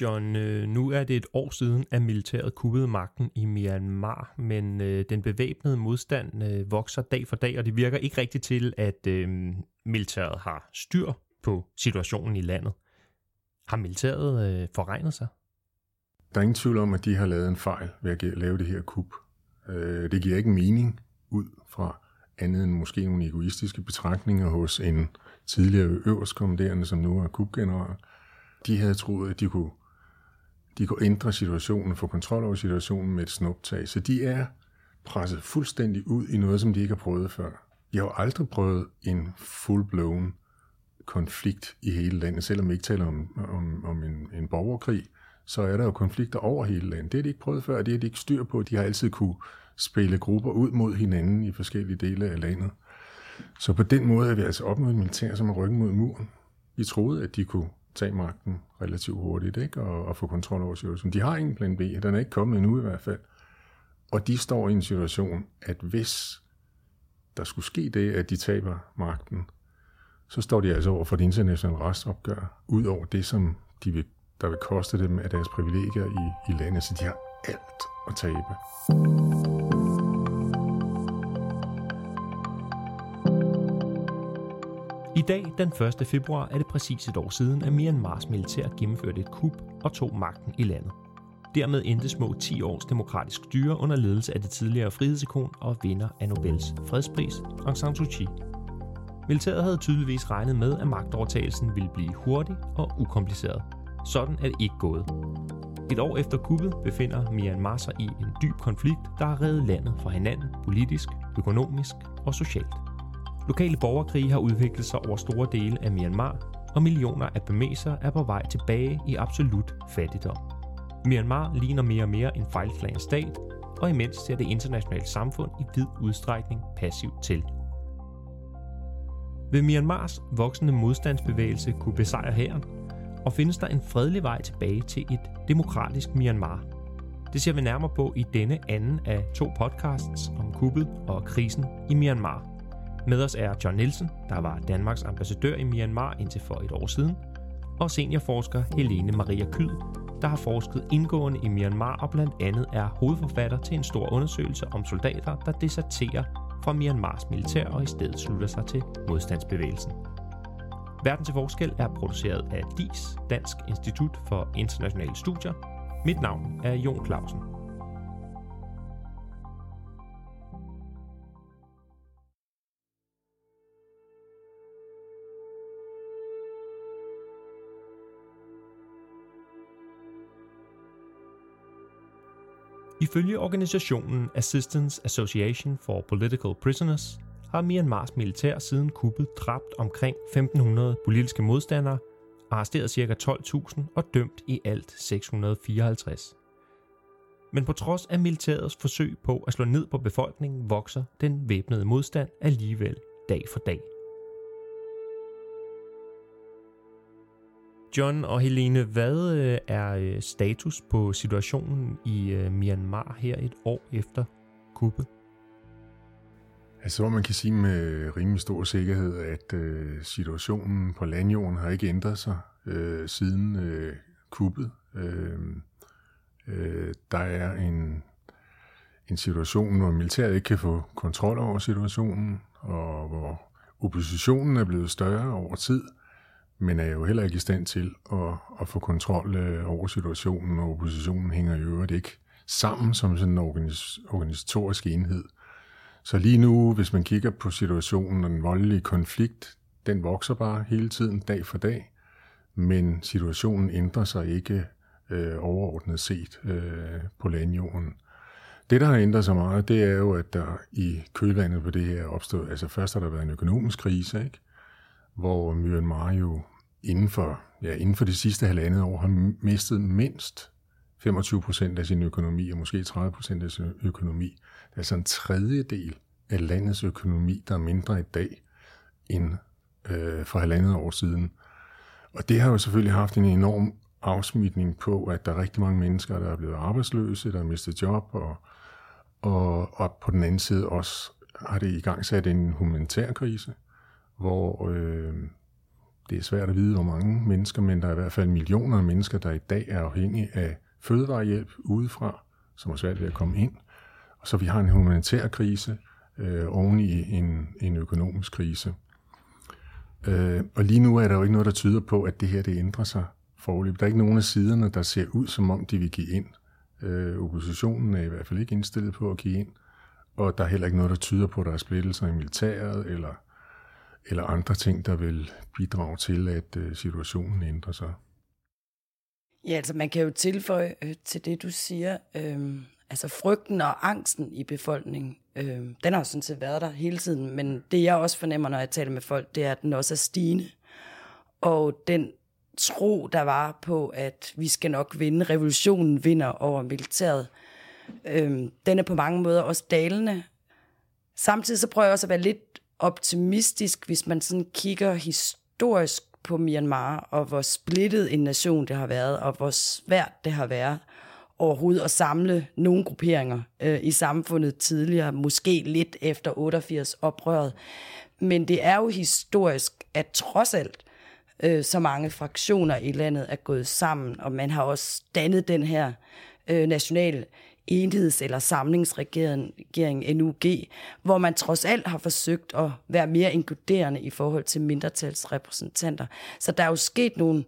John, øh, nu er det et år siden, at militæret kuppede magten i Myanmar, men øh, den bevæbnede modstand øh, vokser dag for dag, og det virker ikke rigtigt til, at øh, militæret har styr på situationen i landet. Har militæret øh, forregnet sig? Der er ingen tvivl om, at de har lavet en fejl ved at lave det her kup. Øh, det giver ikke mening ud fra andet end måske nogle egoistiske betragtninger hos en tidligere øverstkommanderende, som nu er kubgeneral. De havde troet, at de kunne, de kunne ændre situationen, få kontrol over situationen med et snuptag. Så de er presset fuldstændig ud i noget, som de ikke har prøvet før. De har aldrig prøvet en full-blown konflikt i hele landet, selvom vi ikke taler om, om, om en, en borgerkrig, så er der jo konflikter over hele landet. Det har de ikke prøvet før, det har de ikke styr på. De har altid kunne spille grupper ud mod hinanden i forskellige dele af landet. Så på den måde er vi altså op mod et militær, som er ryggen mod muren. Vi troede, at de kunne tage magten relativt hurtigt ikke? Og, og få kontrol over situationen. De har ingen plan B, den er ikke kommet endnu i hvert fald. Og de står i en situation, at hvis der skulle ske det, at de taber magten, så står de altså over for det internationale retsopgør, ud over det, som de vil, der vil koste dem af deres privilegier i, i landet, så de har alt at tabe. I dag, den 1. februar, er det præcis et år siden, at Myanmars militær gennemførte et kup og tog magten i landet. Dermed endte små 10 års demokratisk styre under ledelse af det tidligere frihedsikon og vinder af Nobels fredspris, Aung San Suu Kyi. Militæret havde tydeligvis regnet med, at magtovertagelsen ville blive hurtig og ukompliceret. Sådan er det ikke gået. Et år efter kuppet befinder Myanmar sig i en dyb konflikt, der har reddet landet fra hinanden politisk, økonomisk og socialt. Lokale borgerkrige har udviklet sig over store dele af Myanmar, og millioner af bemeser er på vej tilbage i absolut fattigdom. Myanmar ligner mere og mere en fejlslagen stat, og imens ser det internationale samfund i vid udstrækning passivt til. Vil Myanmars voksende modstandsbevægelse kunne besejre hæren? Og findes der en fredelig vej tilbage til et demokratisk Myanmar? Det ser vi nærmere på i denne anden af to podcasts om kuppet og krisen i Myanmar. Med os er John Nielsen, der var Danmarks ambassadør i Myanmar indtil for et år siden, og seniorforsker Helene Maria Kyd, der har forsket indgående i Myanmar og blandt andet er hovedforfatter til en stor undersøgelse om soldater, der deserterer fra Myanmars militær og i stedet slutter sig til modstandsbevægelsen. Verden til forskel er produceret af DIS, Dansk Institut for Internationale Studier. Mit navn er Jon Clausen. Ifølge organisationen Assistance Association for Political Prisoners har Myanmars militær siden kuppet dræbt omkring 1500 politiske modstandere, arresteret ca. 12.000 og dømt i alt 654. Men på trods af militærets forsøg på at slå ned på befolkningen, vokser den væbnede modstand alligevel dag for dag. John og Helene, hvad øh, er øh, status på situationen i øh, Myanmar her et år efter kuppet? Altså, man kan sige med rimelig stor sikkerhed, at øh, situationen på landjorden har ikke ændret sig øh, siden øh, kuppet. Øh, øh, der er en, en situation, hvor militæret ikke kan få kontrol over situationen, og hvor oppositionen er blevet større over tid, men er jo heller ikke i stand til at, at få kontrol øh, over situationen, og oppositionen hænger i øvrigt ikke sammen som sådan en organis- organisatorisk enhed. Så lige nu, hvis man kigger på situationen og den voldelige konflikt, den vokser bare hele tiden, dag for dag, men situationen ændrer sig ikke øh, overordnet set øh, på landjorden. Det, der har ændret sig meget, det er jo, at der i kølvandet på det her er opstået, altså først har der været en økonomisk krise, ikke? Hvor Myanmar jo inden for, ja, inden for det sidste halvandet år har mistet mindst 25 procent af sin økonomi, og måske 30 procent af sin økonomi. Det er altså en tredjedel af landets økonomi, der er mindre i dag end øh, for halvandet år siden. Og det har jo selvfølgelig haft en enorm afsmitning på, at der er rigtig mange mennesker, der er blevet arbejdsløse, der har mistet job, og, og, og på den anden side også har det i gang sat en humanitær krise, hvor øh, det er svært at vide, hvor mange mennesker, men der er i hvert fald millioner af mennesker, der i dag er afhængige af fødevarehjælp udefra, som er svært ved at komme ind. Og så vi har en humanitær krise øh, oven i en, en økonomisk krise. Øh, og lige nu er der jo ikke noget, der tyder på, at det her det ændrer sig forløb. Der er ikke nogen af siderne, der ser ud, som om de vil give ind. Øh, oppositionen er i hvert fald ikke indstillet på at give ind, og der er heller ikke noget, der tyder på, at der er splittelser i militæret eller, eller andre ting, der vil bidrage til, at øh, situationen ændrer sig. Ja, altså man kan jo tilføje øh, til det, du siger, øh, altså frygten og angsten i befolkningen, øh, den har jo sådan set været der hele tiden, men det jeg også fornemmer, når jeg taler med folk, det er, at den også er stigende. Og den tro, der var på, at vi skal nok vinde, revolutionen vinder over militæret, øh, den er på mange måder også dalende. Samtidig så prøver jeg også at være lidt optimistisk, hvis man sådan kigger historisk på Myanmar, og hvor splittet en nation det har været, og hvor svært det har været overhovedet at samle nogle grupperinger øh, i samfundet tidligere, måske lidt efter 88 oprøret. Men det er jo historisk, at trods alt øh, så mange fraktioner i landet er gået sammen, og man har også dannet den her øh, national enheds- eller samlingsregering, NUG, hvor man trods alt har forsøgt at være mere inkluderende i forhold til mindretalsrepræsentanter. Så der er jo sket nogle,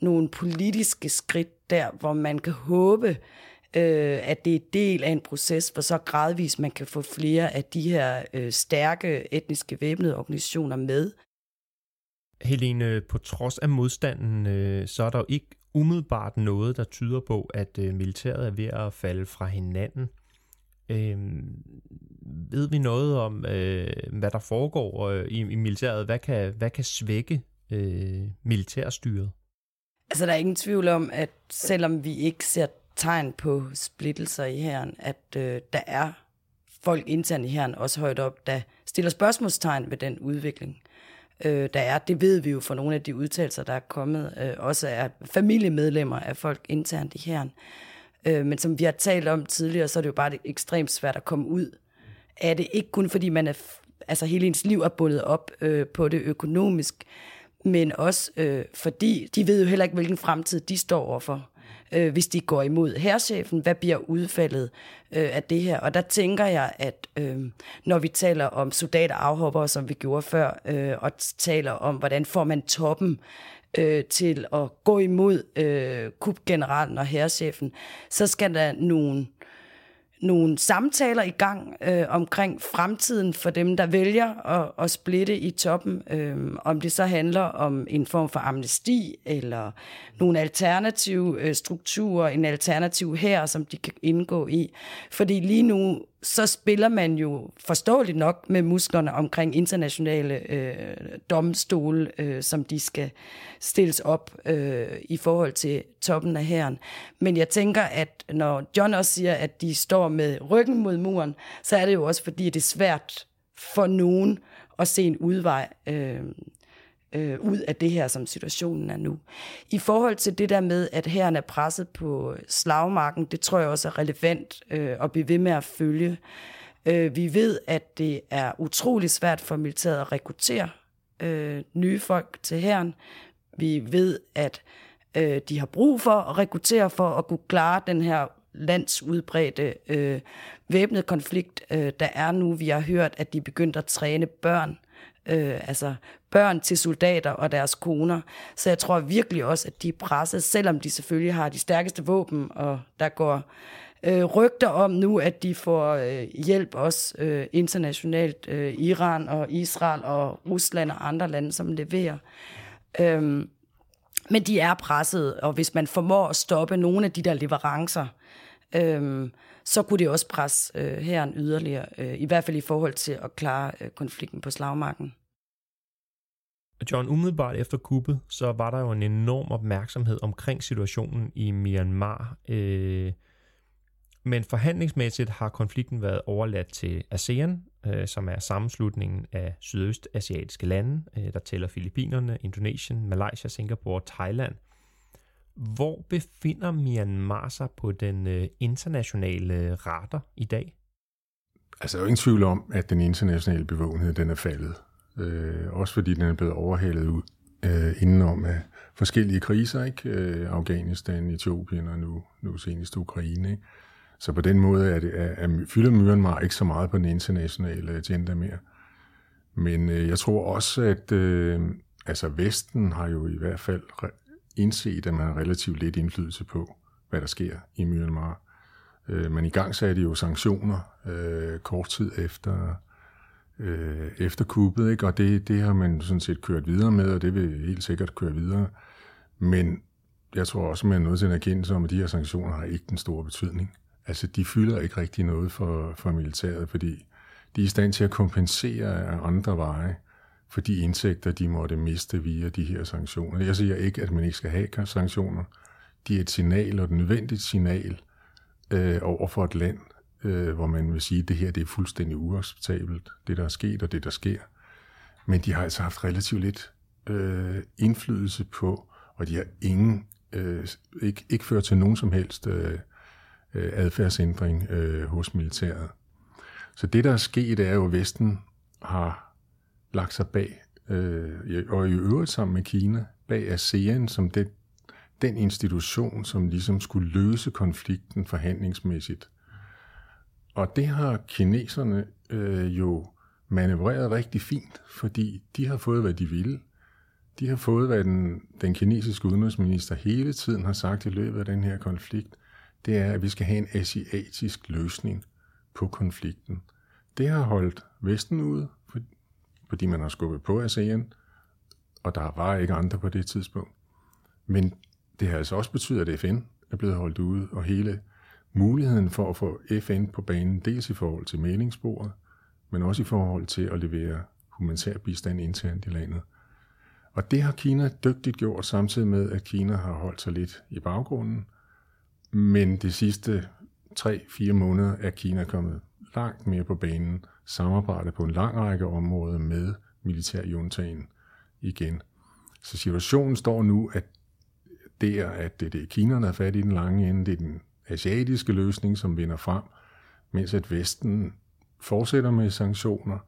nogle politiske skridt der, hvor man kan håbe, øh, at det er del af en proces, hvor så gradvist man kan få flere af de her øh, stærke etniske væbnede organisationer med. Helene, på trods af modstanden, øh, så er der jo ikke umiddelbart noget, der tyder på, at øh, militæret er ved at falde fra hinanden. Øh, ved vi noget om, øh, hvad der foregår øh, i, i militæret? Hvad kan, hvad kan svække øh, militærstyret? Altså, der er ingen tvivl om, at selvom vi ikke ser tegn på splittelser i herren, at øh, der er folk internt i herren, også højt op, der stiller spørgsmålstegn ved den udvikling øh, der er. Det ved vi jo fra nogle af de udtalelser, der er kommet, øh, også er familiemedlemmer af folk internt i herren. Øh, men som vi har talt om tidligere, så er det jo bare ekstremt svært at komme ud af det. Ikke kun fordi man er, altså hele ens liv er bundet op øh, på det økonomisk, men også øh, fordi de ved jo heller ikke, hvilken fremtid de står overfor øh, hvis de går imod herrchefen. Hvad bliver udfaldet øh, af det her? Og der tænker jeg, at øh, når vi taler om soldater afhopper, som vi gjorde før, øh, og taler om, hvordan får man toppen øh, til at gå imod øh, kubgeneralen og herrchefen, så skal der nogle nogle samtaler i gang øh, omkring fremtiden for dem, der vælger at, at splitte i toppen. Øh, om det så handler om en form for amnesti, eller nogle alternative øh, strukturer, en alternativ her, som de kan indgå i. Fordi lige nu så spiller man jo forståeligt nok med musklerne omkring internationale øh, domstole, øh, som de skal stilles op øh, i forhold til toppen af herren. Men jeg tænker, at når John også siger, at de står med ryggen mod muren, så er det jo også fordi, det er svært for nogen at se en udvej. Øh, øh, ud af det her, som situationen er nu. I forhold til det der med, at herren er presset på slagmarken, det tror jeg også er relevant øh, at blive ved med at følge. Øh, vi ved, at det er utrolig svært for militæret at rekruttere øh, nye folk til herren. Vi ved, at øh, de har brug for at rekruttere for at kunne klare den her landsudbredte øh, væbnede konflikt, øh, der er nu. Vi har hørt, at de begyndte at træne børn øh, altså børn til soldater og deres koner. Så jeg tror virkelig også, at de er presset, selvom de selvfølgelig har de stærkeste våben, og der går øh, rygter om nu, at de får øh, hjælp også øh, internationalt. Øh, Iran og Israel og Rusland og andre lande, som leverer. Øhm, men de er presset, og hvis man formår at stoppe nogle af de der leverancer, øhm, så kunne det også presse øh, herren yderligere, øh, i hvert fald i forhold til at klare øh, konflikten på slagmarken. John, umiddelbart efter kuppet, så var der jo en enorm opmærksomhed omkring situationen i Myanmar. Øh, men forhandlingsmæssigt har konflikten været overladt til ASEAN, øh, som er sammenslutningen af sydøstasiatiske lande, øh, der tæller Filippinerne, Indonesien, Malaysia, Singapore og Thailand. Hvor befinder Myanmar sig på den øh, internationale øh, radar i dag? Altså, der er jo ingen tvivl om, at den internationale bevågenhed den er faldet. Øh, også fordi den er blevet overhalet ud øh, indenom af forskellige kriser, ikke? Øh, Afghanistan, Etiopien og nu, nu senest Ukraine. Ikke? Så på den måde er det, er, er, fylder Myanmar ikke så meget på den internationale agenda mere. Men øh, jeg tror også, at øh, altså Vesten har jo i hvert fald indset, at man har relativt lidt indflydelse på, hvad der sker i Myanmar. Øh, man i gang satte jo sanktioner øh, kort tid efter, øh, efter kuppet, ikke? og det, det har man sådan set kørt videre med, og det vil helt sikkert køre videre. Men jeg tror også, man er nødt til en erkendelse om, at de her sanktioner har ikke den store betydning. Altså, de fylder ikke rigtig noget for, for militæret, fordi de er i stand til at kompensere af andre veje for de indtægter, de måtte miste via de her sanktioner. Jeg siger ikke, at man ikke skal have sanktioner. De er et signal, og et nødvendigt signal øh, over for et land, øh, hvor man vil sige, at det her det er fuldstændig uacceptabelt, det der er sket og det der sker. Men de har altså haft relativt lidt øh, indflydelse på, og de har ingen, øh, ikke, ikke ført til nogen som helst øh, øh adfærdsændring øh, hos militæret. Så det, der er sket, er jo, at Vesten har lagt sig bag, øh, og i øvrigt sammen med Kina, bag ASEAN som det, den institution, som ligesom skulle løse konflikten forhandlingsmæssigt. Og det har kineserne øh, jo manøvreret rigtig fint, fordi de har fået, hvad de ville. De har fået, hvad den, den kinesiske udenrigsminister hele tiden har sagt i løbet af den her konflikt, det er, at vi skal have en asiatisk løsning på konflikten. Det har holdt Vesten ude, fordi man har skubbet på ASEAN, og der var ikke andre på det tidspunkt. Men det har altså også betydet, at FN er blevet holdt ude, og hele muligheden for at få FN på banen, dels i forhold til meningsbordet, men også i forhold til at levere humanitær bistand internt i landet. Og det har Kina dygtigt gjort, samtidig med, at Kina har holdt sig lidt i baggrunden. Men de sidste 3-4 måneder er Kina kommet langt mere på banen, samarbejdet på en lang række områder med militærjuntagen igen. Så situationen står nu, at det er, at det er Kina, der er fat i den lange ende, det er den asiatiske løsning, som vinder frem, mens at Vesten fortsætter med sanktioner,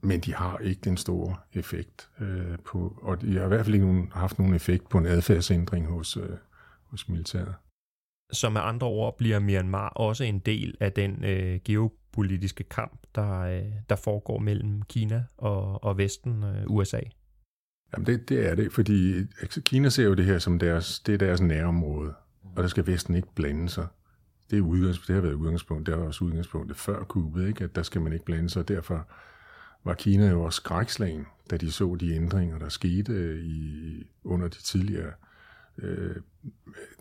men de har ikke den store effekt øh, på, og de har i hvert fald ikke nogen, haft nogen effekt på en adfærdsændring hos, øh, hos militæret. Så med andre ord bliver Myanmar også en del af den øh, geopolitiske kamp, der, øh, der foregår mellem Kina og, og Vesten, øh, USA? Jamen det, det er det, fordi altså, Kina ser jo det her som deres, det er deres nærområde, og der skal Vesten ikke blande sig. Det, er udgangspunkt, det har været udgangspunkt, det er også udgangspunktet før kuppet, ikke? at der skal man ikke blande sig, og derfor var Kina jo også skrækslagen, da de så de ændringer, der skete øh, i, under de tidligere øh,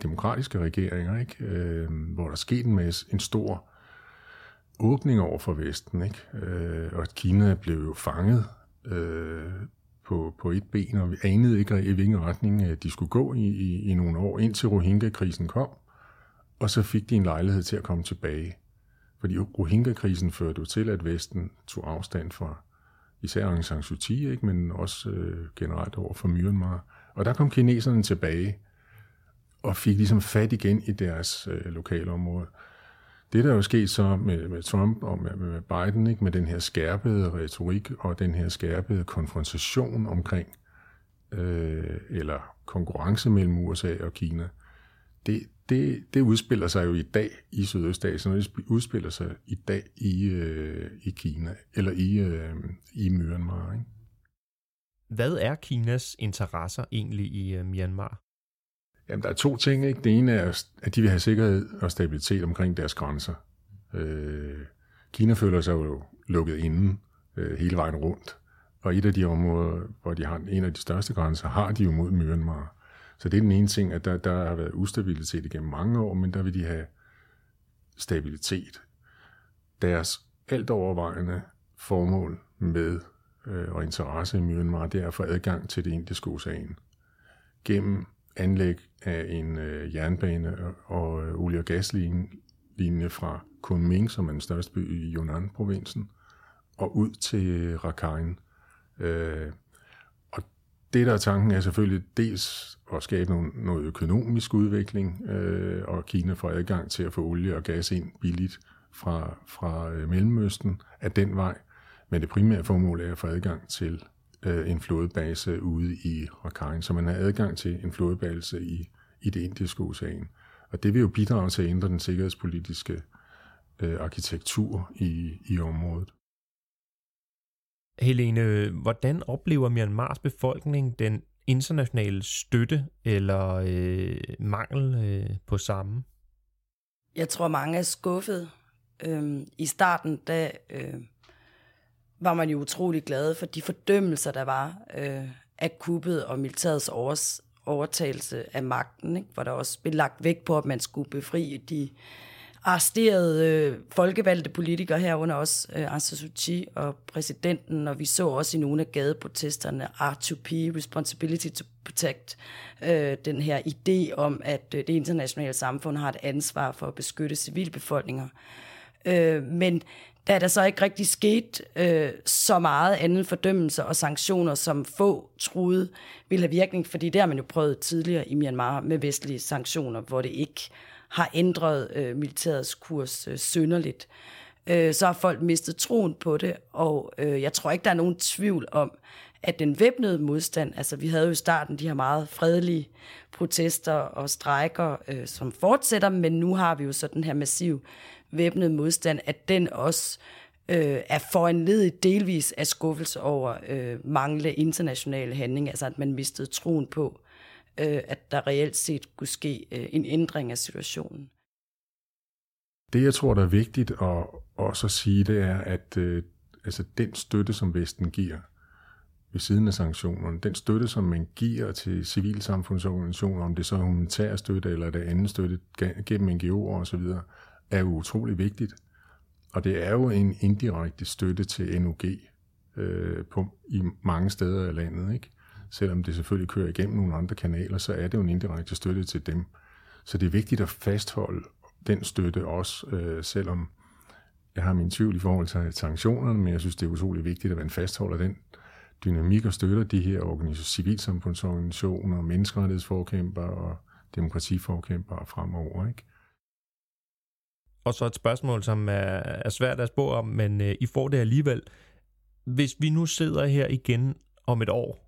demokratiske regeringer, ikke? Øh, hvor der skete en masse, en stor åbning over for Vesten, ikke? Øh, og at Kina blev jo fanget øh, på, på et ben, og vi anede ikke i hvilken retning øh, de skulle gå i, i, i nogle år, indtil Rohingya-krisen kom, og så fik de en lejlighed til at komme tilbage. Fordi Rohingya-krisen førte jo til, at Vesten tog afstand fra især Aung San Suu Kyi, ikke? men også øh, generelt over for Myanmar. Og der kom kineserne tilbage og fik ligesom fat igen i deres øh, lokale område. Det, der er jo sket så med, med Trump og med, med Biden, ikke, med den her skærpede retorik og den her skærpede konfrontation omkring, øh, eller konkurrence mellem USA og Kina, det, det, det udspiller sig jo i dag i Sydøstasien, og det udspiller sig i dag i, øh, i Kina, eller i, øh, i Myanmar. Ikke? Hvad er Kinas interesser egentlig i uh, Myanmar? Jamen, der er to ting. Ikke? Det ene er, at de vil have sikkerhed og stabilitet omkring deres grænser. Øh, Kina føler sig jo lukket inden øh, hele vejen rundt. Og et af de områder, hvor de har en af de største grænser, har de jo mod Myanmar. Så det er den ene ting, at der, der har været ustabilitet igennem mange år, men der vil de have stabilitet. Deres alt overvejende formål med øh, og interesse i Myanmar, det er at få adgang til det indiske ocean gennem anlæg af en øh, jernbane og øh, olie- og gaslinje fra Kunming, som er den største by i Yunnan-provinsen, og ud til øh, Rakhine. Øh, det, der er tanken, er selvfølgelig dels at skabe nogle, noget økonomisk udvikling, øh, og Kina får adgang til at få olie og gas ind billigt fra, fra øh, Mellemøsten af den vej. Men det primære formål er at få adgang til øh, en flådebase ude i Rakhine, så man har adgang til en flådebase i, i det indiske ocean. Og det vil jo bidrage til at ændre den sikkerhedspolitiske øh, arkitektur i, i området. Helene, hvordan oplever Myanmars befolkning den internationale støtte eller øh, mangel øh, på samme? Jeg tror, mange er skuffet. Øhm, I starten, da øh, var man jo utrolig glad for de fordømmelser, der var øh, af kuppet og militærets overs, overtagelse af magten, ikke? hvor der også blev lagt vægt på, at man skulle befri de arresterede øh, folkevalgte politikere herunder også øh, Aung San Suu Kyi og præsidenten, og vi så også i nogle af gadeprotesterne R2P, Responsibility to Protect, øh, den her idé om, at øh, det internationale samfund har et ansvar for at beskytte civilbefolkninger. Øh, men da der så ikke rigtig skete øh, så meget anden fordømmelse og sanktioner, som få troede ville have virkning, fordi det har man jo prøvet tidligere i Myanmar med vestlige sanktioner, hvor det ikke har ændret øh, militærets kurs øh, synderligt. Øh, så har folk mistet troen på det, og øh, jeg tror ikke, der er nogen tvivl om, at den væbnede modstand, altså vi havde jo i starten de her meget fredelige protester og strejker, øh, som fortsætter, men nu har vi jo så den her massiv væbnede modstand, at den også øh, er foranledet delvis af skuffelse over øh, manglende internationale handling, altså at man mistede troen på, øh, at der reelt set kunne ske øh, en ændring af situationen. Det, jeg tror, der er vigtigt at også at sige, det er, at øh, altså den støtte, som Vesten giver ved siden af sanktionerne, den støtte, som man giver til civilsamfundsorganisationer, om det så er humanitær støtte eller det anden støtte gennem NGO'er osv., er jo utrolig vigtigt. Og det er jo en indirekte støtte til NUG øh, på, i mange steder af landet. Ikke? Selvom det selvfølgelig kører igennem nogle andre kanaler, så er det jo en indirekte støtte til dem. Så det er vigtigt at fastholde den støtte også, øh, selvom jeg har min tvivl i forhold til sanktionerne, men jeg synes, det er utrolig vigtigt, at man fastholder den dynamik og støtter de her organisationer, civilsamfundsorganisationer, menneskerettighedsforkæmper og demokratiforkæmper fremover. Ikke? Og så et spørgsmål, som er, er svært at spå om, men øh, I får det alligevel. Hvis vi nu sidder her igen om et år,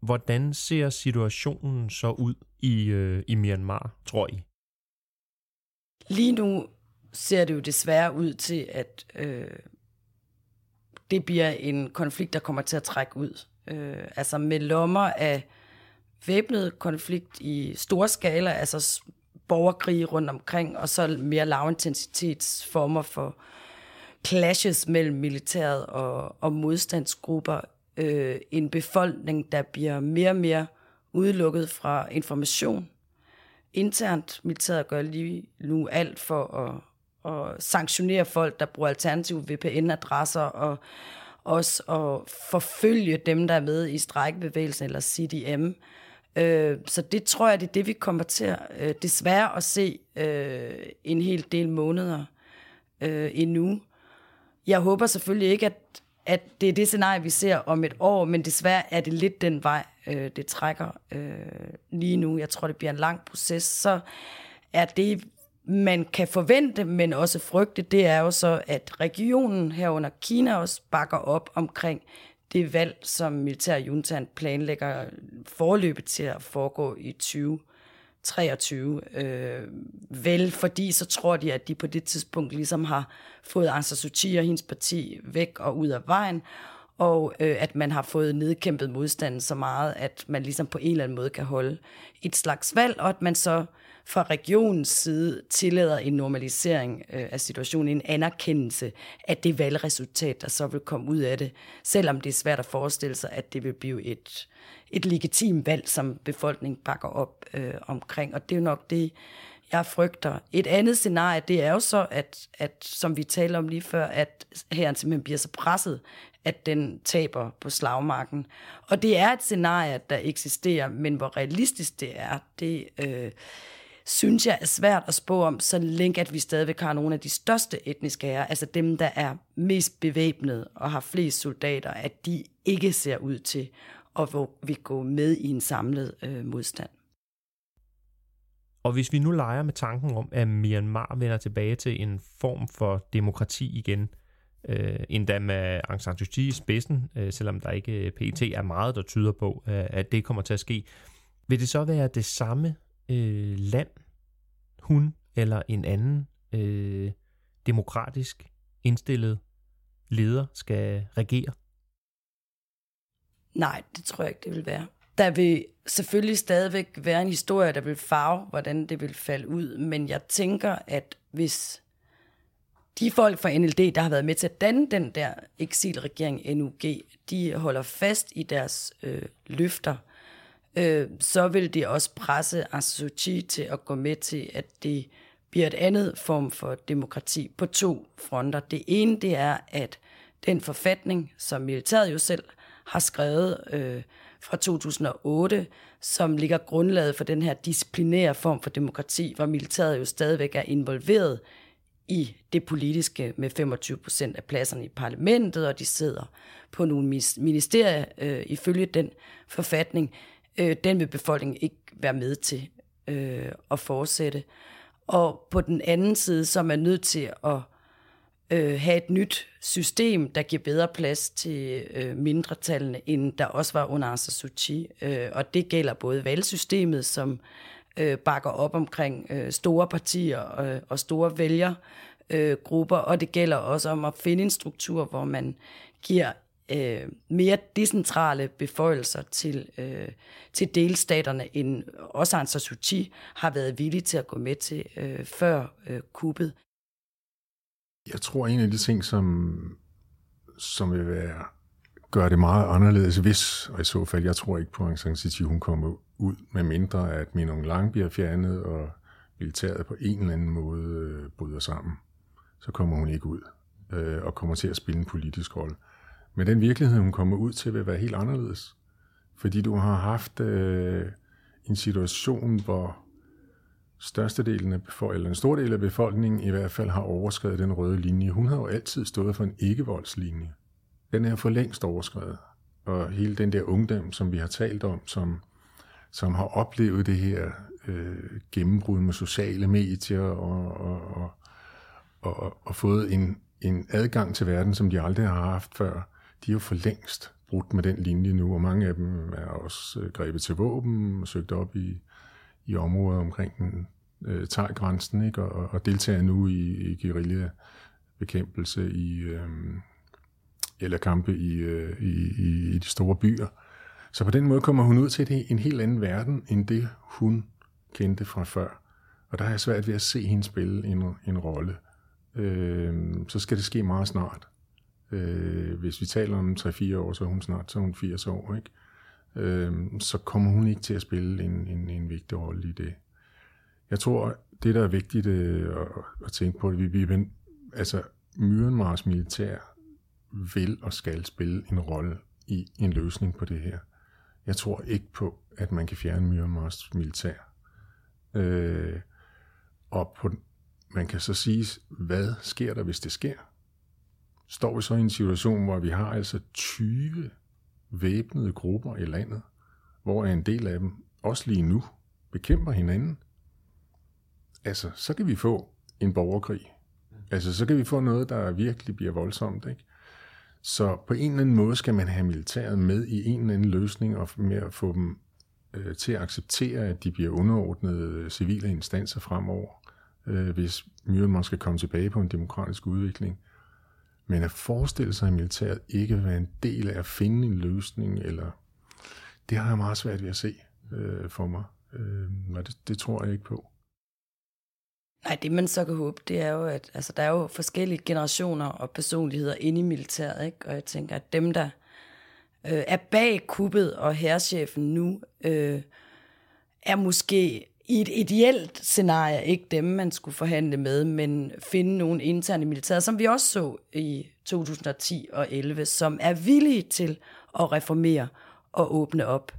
hvordan ser situationen så ud i, øh, i Myanmar, tror I? Lige nu ser det jo desværre ud til, at øh, det bliver en konflikt, der kommer til at trække ud. Øh, altså med lommer af væbnet konflikt i stor skala, altså borgerkrig rundt omkring, og så mere lavintensitetsformer for clashes mellem militæret og, og modstandsgrupper. Øh, en befolkning, der bliver mere og mere udelukket fra information. Internt militæret gør lige nu alt for at, at sanktionere folk, der bruger alternative VPN-adresser, og også at forfølge dem, der er med i strækbevægelsen eller CDM. Øh, så det tror jeg, det er det, vi kommer til øh, desværre at se øh, en hel del måneder øh, endnu. Jeg håber selvfølgelig ikke, at, at det er det scenarie, vi ser om et år, men desværre er det lidt den vej, øh, det trækker øh, lige nu. Jeg tror, det bliver en lang proces. Så er det, man kan forvente, men også frygte, det er jo så, at regionen herunder Kina også bakker op omkring det valg, som militærjuntan planlægger forløbet til at foregå i 23. Øh, vel, fordi så tror de, at de på det tidspunkt ligesom har fået Aung San Suu Kyi og hendes parti væk og ud af vejen, og øh, at man har fået nedkæmpet modstanden så meget, at man ligesom på en eller anden måde kan holde et slags valg, og at man så fra regionens side tillader en normalisering øh, af situationen, en anerkendelse af det valgresultat, der så vil komme ud af det, selvom det er svært at forestille sig, at det vil blive et, et legitimt valg, som befolkningen bakker op øh, omkring. Og det er jo nok det, jeg frygter. Et andet scenarie, det er jo så, at, at som vi talte om lige før, at herren simpelthen bliver så presset, at den taber på slagmarken. Og det er et scenarie, der eksisterer, men hvor realistisk det er, det øh, synes jeg er svært at spå om, så længe at vi stadigvæk har nogle af de største etniske herrer, altså dem, der er mest bevæbnet og har flest soldater, at de ikke ser ud til at vi gå med i en samlet øh, modstand. Og hvis vi nu leger med tanken om, at Myanmar vender tilbage til en form for demokrati igen, øh, endda med Aung San Suu Kyi i spidsen, øh, selvom der ikke øh, PT er meget, der tyder på, øh, at det kommer til at ske. Vil det så være det samme øh, land, hun eller en anden øh, demokratisk indstillet leder skal regere? Nej, det tror jeg ikke, det vil være. Der vil selvfølgelig stadigvæk være en historie, der vil farve, hvordan det vil falde ud, men jeg tænker, at hvis de folk fra NLD, der har været med til at danne den der eksilregering NUG, de holder fast i deres øh, løfter, øh, Øh, så vil de også presse Asuchi til at gå med til, at det bliver et andet form for demokrati på to fronter. Det ene, det er, at den forfatning, som militæret jo selv har skrevet øh, fra 2008, som ligger grundlaget for den her disciplinære form for demokrati, hvor militæret jo stadigvæk er involveret i det politiske med 25 procent af pladserne i parlamentet, og de sidder på nogle ministerier øh, ifølge den forfatning. Øh, den vil befolkningen ikke være med til øh, at fortsætte. Og på den anden side, så er man nødt til at øh, have et nyt system, der giver bedre plads til øh, mindretallene, end der også var under Aung Suu Kyi. Øh, og det gælder både valgsystemet, som øh, bakker op omkring øh, store partier øh, og store vælgergrupper, øh, og det gælder også om at finde en struktur, hvor man giver øh, mere decentrale beføjelser til, øh, til delstaterne, end også Aung Suu Kyi har været villig til at gå med til øh, før øh, kuppet. Jeg tror, en af de ting, som, som vil være, gøre det meget anderledes, hvis, og i så fald, jeg tror ikke på, at Aung San Suu Kyi, hun kommer ud, med mindre at Min Lang bliver fjernet, og militæret på en eller anden måde øh, bryder sammen, så kommer hun ikke ud, øh, og kommer til at spille en politisk rolle. Men den virkelighed, hun kommer ud til, vil være helt anderledes. Fordi du har haft øh, en situation, hvor størstedelen af befolkningen, eller en stor del af befolkningen i hvert fald har overskrevet den røde linje. Hun har jo altid stået for en ikke-voldslinje. Den er for længst overskrevet. Og hele den der ungdom, som vi har talt om, som, som har oplevet det her øh, gennembrud med sociale medier og, og, og, og, og fået en, en adgang til verden, som de aldrig har haft før, de er jo for længst brudt med den linje nu, og mange af dem er også øh, grebet til våben og søgt op i, i områder omkring den øh, grænsen, ikke? Og, og deltager nu i, i guerillabekæmpelse i, øh, eller kampe i, øh, i, i, i de store byer. Så på den måde kommer hun ud til det, en helt anden verden, end det hun kendte fra før. Og der har jeg svært ved at se hende spille en, en rolle. Øh, så skal det ske meget snart. Øh, hvis vi taler om 3-4 år, så er hun snart så er hun 80 år, ikke? Øh, så kommer hun ikke til at spille en, en, en vigtig rolle i det. Jeg tror, det der er vigtigt øh, at, at tænke på, at vi, vi altså Myanmars militær vil og skal spille en rolle i en løsning på det her. Jeg tror ikke på, at man kan fjerne Myanmars militær. Øh, og på, man kan så sige, hvad sker der, hvis det sker? Står vi så i en situation, hvor vi har altså 20 væbnede grupper i landet, hvor en del af dem, også lige nu, bekæmper hinanden. Altså, så kan vi få en borgerkrig. Altså, så kan vi få noget, der virkelig bliver voldsomt, ikke? Så på en eller anden måde skal man have militæret med i en eller anden løsning, og med at få dem øh, til at acceptere, at de bliver underordnede øh, civile instanser fremover, øh, hvis Myanmar skal komme tilbage på en demokratisk udvikling. Men at forestille sig, at militæret ikke vil være en del af at finde en løsning, eller det har jeg meget svært ved at se øh, for mig. Øh, og det, det tror jeg ikke på. Nej, det man så kan håbe, det er jo, at altså, der er jo forskellige generationer og personligheder inde i militæret, ikke? og jeg tænker, at dem, der øh, er bag kuppet og herrechefen nu, øh, er måske i et ideelt scenarie ikke dem, man skulle forhandle med, men finde nogle interne militære, som vi også så i 2010 og 11, som er villige til at reformere og åbne op.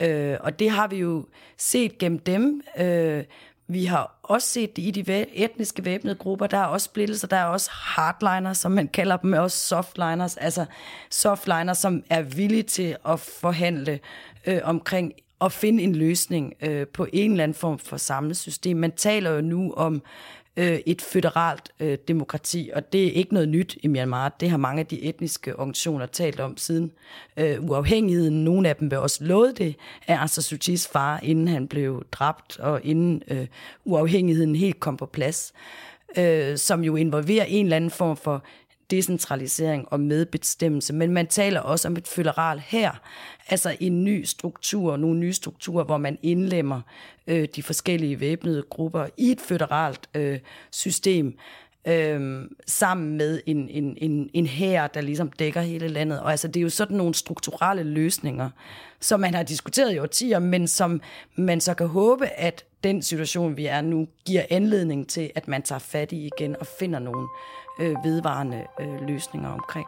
Øh, og det har vi jo set gennem dem. Øh, vi har også set det i de etniske væbnede grupper. Der er også splittelser, der er også hardliners, som man kalder dem, også softliners, altså softliners, som er villige til at forhandle øh, omkring at finde en løsning øh, på en eller anden form for samlet system. Man taler jo nu om øh, et føderalt øh, demokrati, og det er ikke noget nyt i Myanmar. Det har mange af de etniske organisationer talt om siden øh, uafhængigheden. Nogle af dem vil også love det af Aung Suu Kyi's far, inden han blev dræbt, og inden øh, uafhængigheden helt kom på plads, øh, som jo involverer en eller anden form for decentralisering og medbestemmelse, men man taler også om et føderal her, altså en ny struktur, nogle nye strukturer, hvor man indlemmer øh, de forskellige væbnede grupper i et føderalt øh, system, øhm, sammen med en, en, en, en hær, der ligesom dækker hele landet. Og altså, det er jo sådan nogle strukturelle løsninger, som man har diskuteret i årtier, men som man så kan håbe, at den situation, vi er nu, giver anledning til, at man tager fat i igen og finder nogle øh, vedvarende øh, løsninger omkring.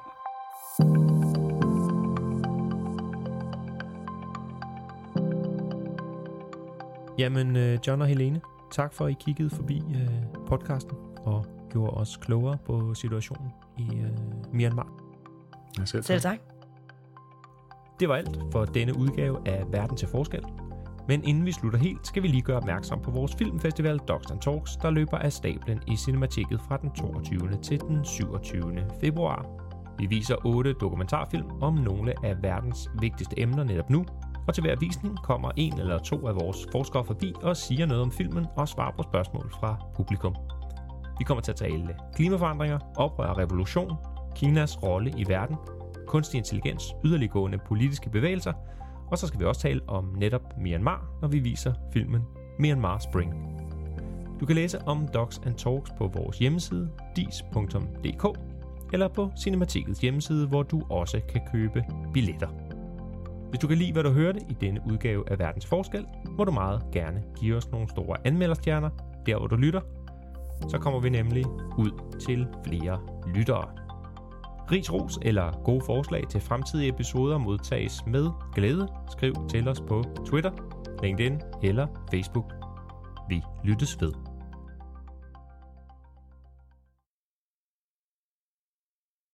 Jamen, øh, John og Helene, tak for, at I kiggede forbi øh, podcasten og gjorde os klogere på situationen i øh, Myanmar. Ja, selv, Selv tak. Det var alt for denne udgave af Verden til Forskel. Men inden vi slutter helt, skal vi lige gøre opmærksom på vores filmfestival Dogs and Talks, der løber af stablen i Cinematikket fra den 22. til den 27. februar. Vi viser otte dokumentarfilm om nogle af verdens vigtigste emner netop nu, og til hver visning kommer en eller to af vores forskere forbi og siger noget om filmen og svarer på spørgsmål fra publikum. Vi kommer til at tale klimaforandringer, oprør og revolution, Kinas rolle i verden, kunstig intelligens, yderliggående politiske bevægelser, og så skal vi også tale om netop Myanmar, når vi viser filmen Myanmar Spring. Du kan læse om Docs and Talks på vores hjemmeside dis.dk eller på Cinematikets hjemmeside, hvor du også kan købe billetter. Hvis du kan lide, hvad du hørte i denne udgave af Verdens Forskel, må du meget gerne give os nogle store anmelderstjerner, der hvor du lytter. Så kommer vi nemlig ud til flere lyttere. Ris, ros eller gode forslag til fremtidige episoder modtages med glæde. Skriv til os på Twitter, LinkedIn eller Facebook. Vi lyttes ved.